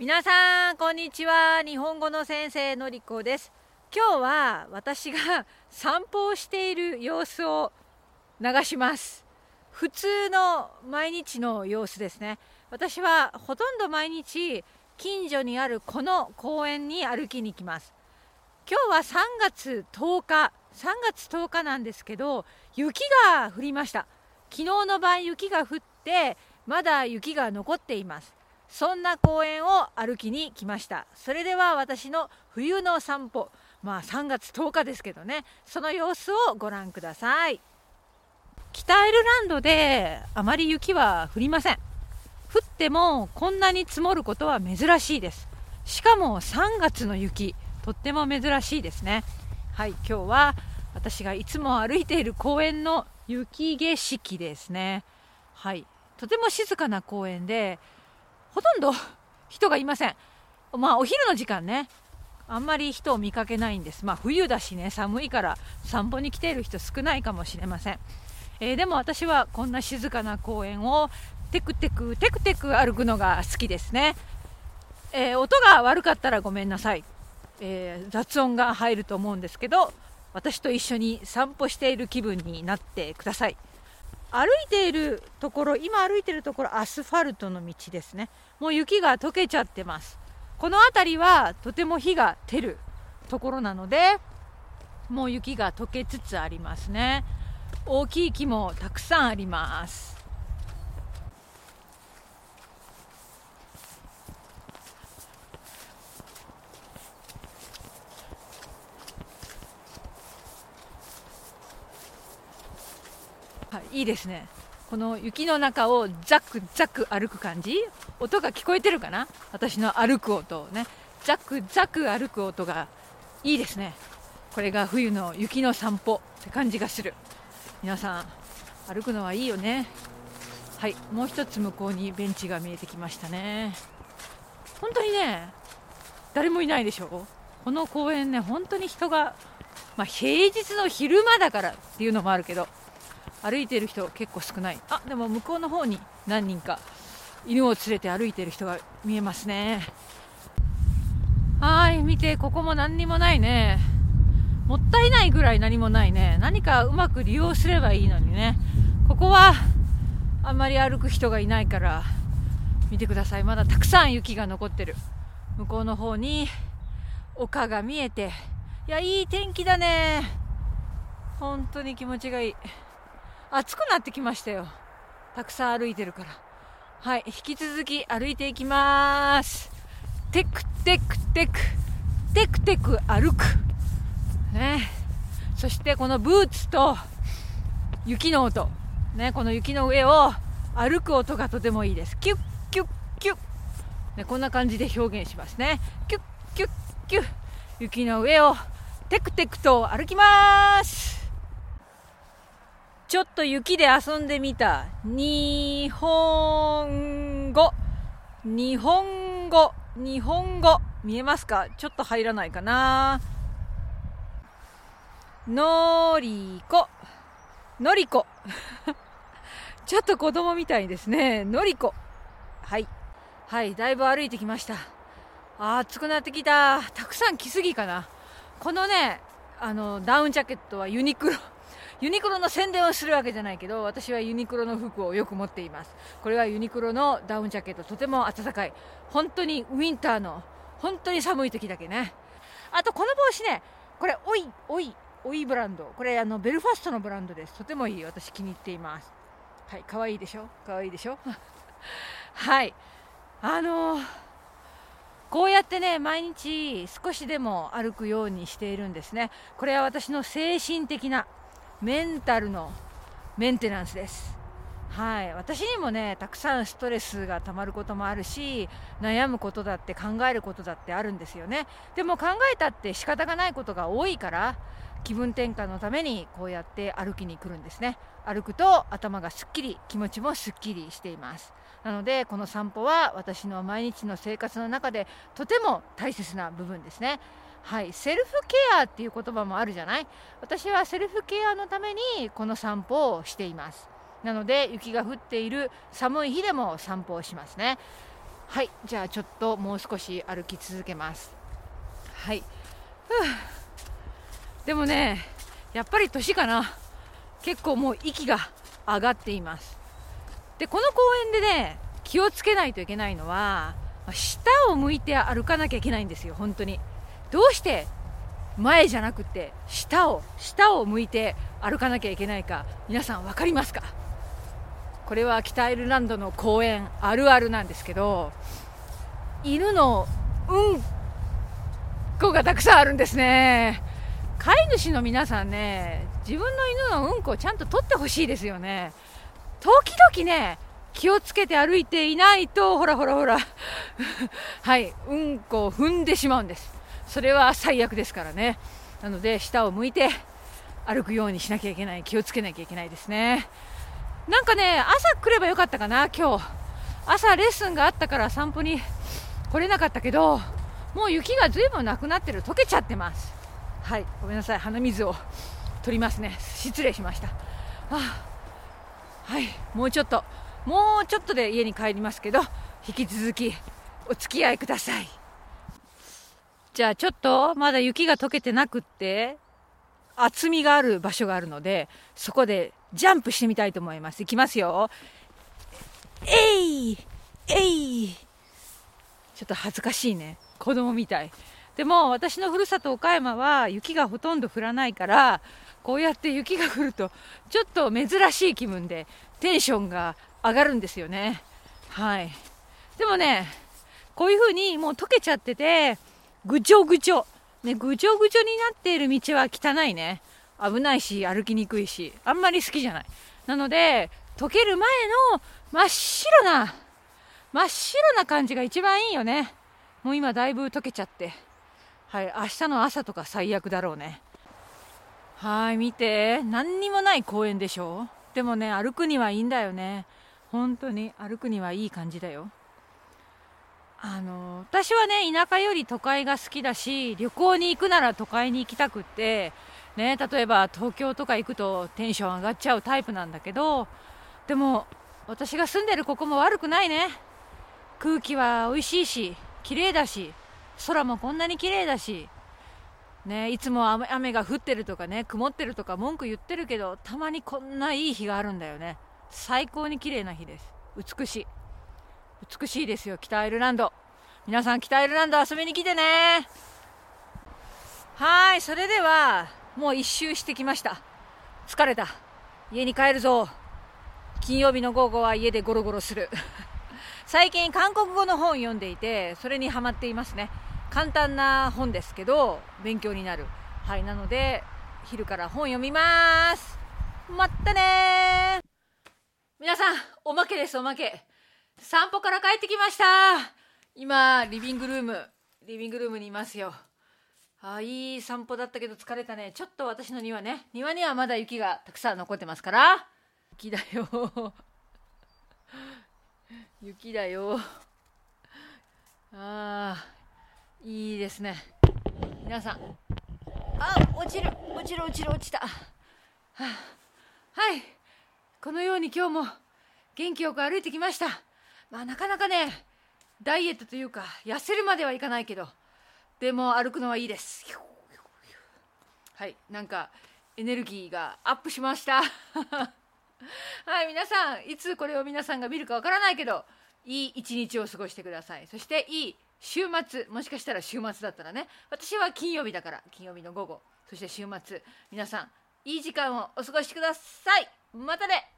皆さんこんにちは。日本語の先生のりこです。今日は私が 散歩をしている様子を流します。普通の毎日の様子ですね。私はほとんど毎日近所にあるこの公園に歩きに行きます。今日は3月10日3月10日なんですけど雪が降りました。昨日の晩雪が降ってまだ雪が残っています。そんな公園を歩きに来ました。それでは私の冬の散歩まあ3月10日ですけどね。その様子をご覧ください。北アイルランドであまり雪は降りません。降ってもこんなに積もることは珍しいです。しかも3月の雪とっても珍しいですね。はい今日は私がいつも歩いている公園の雪景色ですね。はいとても静かな公園でほとんど人がいません。まあお昼の時間ね。あんまり人を見かけないんです。まあ冬だしね。寒いから散歩に来ている人少ないかもしれません、えー、でも私はこんな静かな公園をテクテクテクテク歩くのが好きですね、えー、音が悪かったらごめんなさい、えー、雑音が入ると思うんですけど私と一緒に散歩している気分になってください。歩いているところ今歩いているところアスファルトの道ですね。もう雪が溶けちゃってます。この辺りはとても火が照るところなのでもう雪が溶けつつありますね。大きい木もたくさんあります。い、いですね。この雪の中をザクザク歩く感じ？音が聞こえてるかな？私の歩く音ね。ザクザク歩く音がいいですね。これが冬の雪の散歩って感じがする。皆さん歩くのはいいよね。はいもう一つ向こうにベンチが見えてきましたね。本当にね誰もいないでしょこの公園ね本当に人がまあ、平日の昼間だからっていうのもあるけど歩いてる人結構少ない。あでも向こうの方に何人か犬を連れて歩いてる人が見えますね。はい見てここも何にもないね。もったいないぐらい何もないね。何かうまく利用すればいいのにね。ここはあんまり歩く人がいないから見てください。まだたくさん雪が残ってる。向こうの方に丘が見えて。いやいい天気だね。本当に気持ちがいい。暑くなってきましたよ。たくさん歩いてるから。はい引き続き歩いていきます。テクテクテク。テクテク歩く。ね。そしてこのブーツと雪の音。ねこの雪の上を歩く音がとてもいいです。キュッキュッキュッ。ねこんな感じで表現しますね。キュッキュッキュッ。雪の上をテクテクと歩きます。ちょっと雪で遊んでみた。日本語。日本語。日本語。見えますか？ちょっと入らないかな。のりこ。のりこ。ちょっと子供みたいですね。のりこ。はい。はいだいぶ歩いてきました。暑くなってきた。たくさん着すぎかな。このねあのダウンジャケットはユニクロ。ユニクロの宣伝をするわけじゃないけど私はユニクロの服をよく持っています。これはユニクロのダウンジャケットとても暖かい。本当にウィンターの本当に寒い時だけね。あとこの帽子ねこれおいおいおいブランド。これあのベルファストのブランドです。とてもいい。私気に入っています。はい可愛いでしょ？可愛いでしょ？はい。あのー、こうやってね毎日少しでも歩くようにしているんですね。これは私の精神的なメンタルのメンテナンスです。はい。私にもねたくさんストレスがたまることもあるし悩むことだって考えることだってあるんですよね。でも考えたって仕方がないことが多いから気分転換のためにこうやって歩きに来るんですね。歩くと頭がすっきり気持ちもすっきりしています。なのでこの散歩は私の毎日の生活の中でとても大切な部分ですね。はい、セルフケアっていう言葉もあるじゃない？私はセルフケアのためにこの散歩をしています。なので雪が降っている寒い日でも散歩をしますね。はいじゃあちょっともう少し歩き続けます。はい。でもねやっぱり年かな。結構もう息が上がっています。でこの公園でね気をつけないといけないのは下を向いて歩かなきゃいけないんですよ本当に。どうして前じゃなくて下を下を向いて歩かなきゃいけないか皆さん分かりますか？これは北アイルランドの公園あるあるなんですけど犬のうんこがたくさんあるんですね。飼い主の皆さんね自分の犬のうんこをちゃんと取ってほしいですよね。時々ね気をつけて歩いていないとほらほらほら。はいうんこを踏んでしまうんです。それは最悪ですからね。なので下を向いて歩くようにしなきゃいけない。気をつけなきゃいけないですね。なんかね朝来ればよかったかな今日。朝レッスンがあったから散歩に来れなかったけどもう雪がずいぶんなくなってる溶けちゃってます。はいごめんなさい。鼻水を取りますね。失礼しました。あはいもうちょっと。もうちょっとで家に帰りますけど引き続きお付き合いください。じゃあちょっとまだ雪が溶けてなくって厚みがある場所があるのでそこでジャンプしてみたいと思います。いきますよ。えい!えい!ちょっと恥ずかしいね。子供みたい。でも私のふるさと岡山は雪がほとんど降らないからこうやって雪が降るとちょっと珍しい気分でテンションが上がるんですよね。はい。でもねこういう風にもう溶けちゃっててぐちょぐちょ。ね、ぐちょぐちょになっている道は汚いね。危ないし、歩きにくいし、あんまり好きじゃない。なので、溶ける前の真っ白な、真っ白な感じが一番いいよね。もう今だいぶ溶けちゃって。はい、明日の朝とか最悪だろうね。はい、見て。何にもない公園でしょでもね、歩くにはいいんだよね。本当に歩くにはいい感じだよ。あの私はね田舎より都会が好きだし旅行に行くなら都会に行きたくって、ね、例えば東京とか行くとテンション上がっちゃうタイプなんだけどでも私が住んでるここも悪くないね。空気は美味しいし綺麗だし空もこんなに綺麗だし、ね、いつも雨が降ってるとかね曇ってるとか文句言ってるけどたまにこんないい日があるんだよね。最高に綺麗な日です。美しい。美しいですよ北アイルランド。皆さん北アイルランド遊びに来てね。はいそれではもう一周してきました。疲れた。家に帰るぞ。金曜日の午後は家でゴロゴロする。最近韓国語の本読んでいてそれにハマっていますね。簡単な本ですけど勉強になる。はいなので昼から本読みます。まったね皆さんおまけですおまけ。散歩から帰ってきました。今リビングルームリビングルームにいますよ。あいい散歩だったけど疲れたね。ちょっと私の庭ね。庭にはまだ雪がたくさん残ってますから。雪だよ。雪だよ。あーいいですね。皆さん。あ落ちる。落ちる落ちる落ちた。ははい。このように今日も元気よく歩いてきました。まあなかなかねダイエットというか痩せるまではいかないけどでも歩くのはいいです。はいなんかエネルギーがアップしました。はい皆さんいつこれを皆さんが見るかわからないけどいい一日を過ごしてください。そしていい週末もしかしたら週末だったらね私は金曜日だから金曜日の午後そして週末皆さんいい時間をお過ごしください。またね!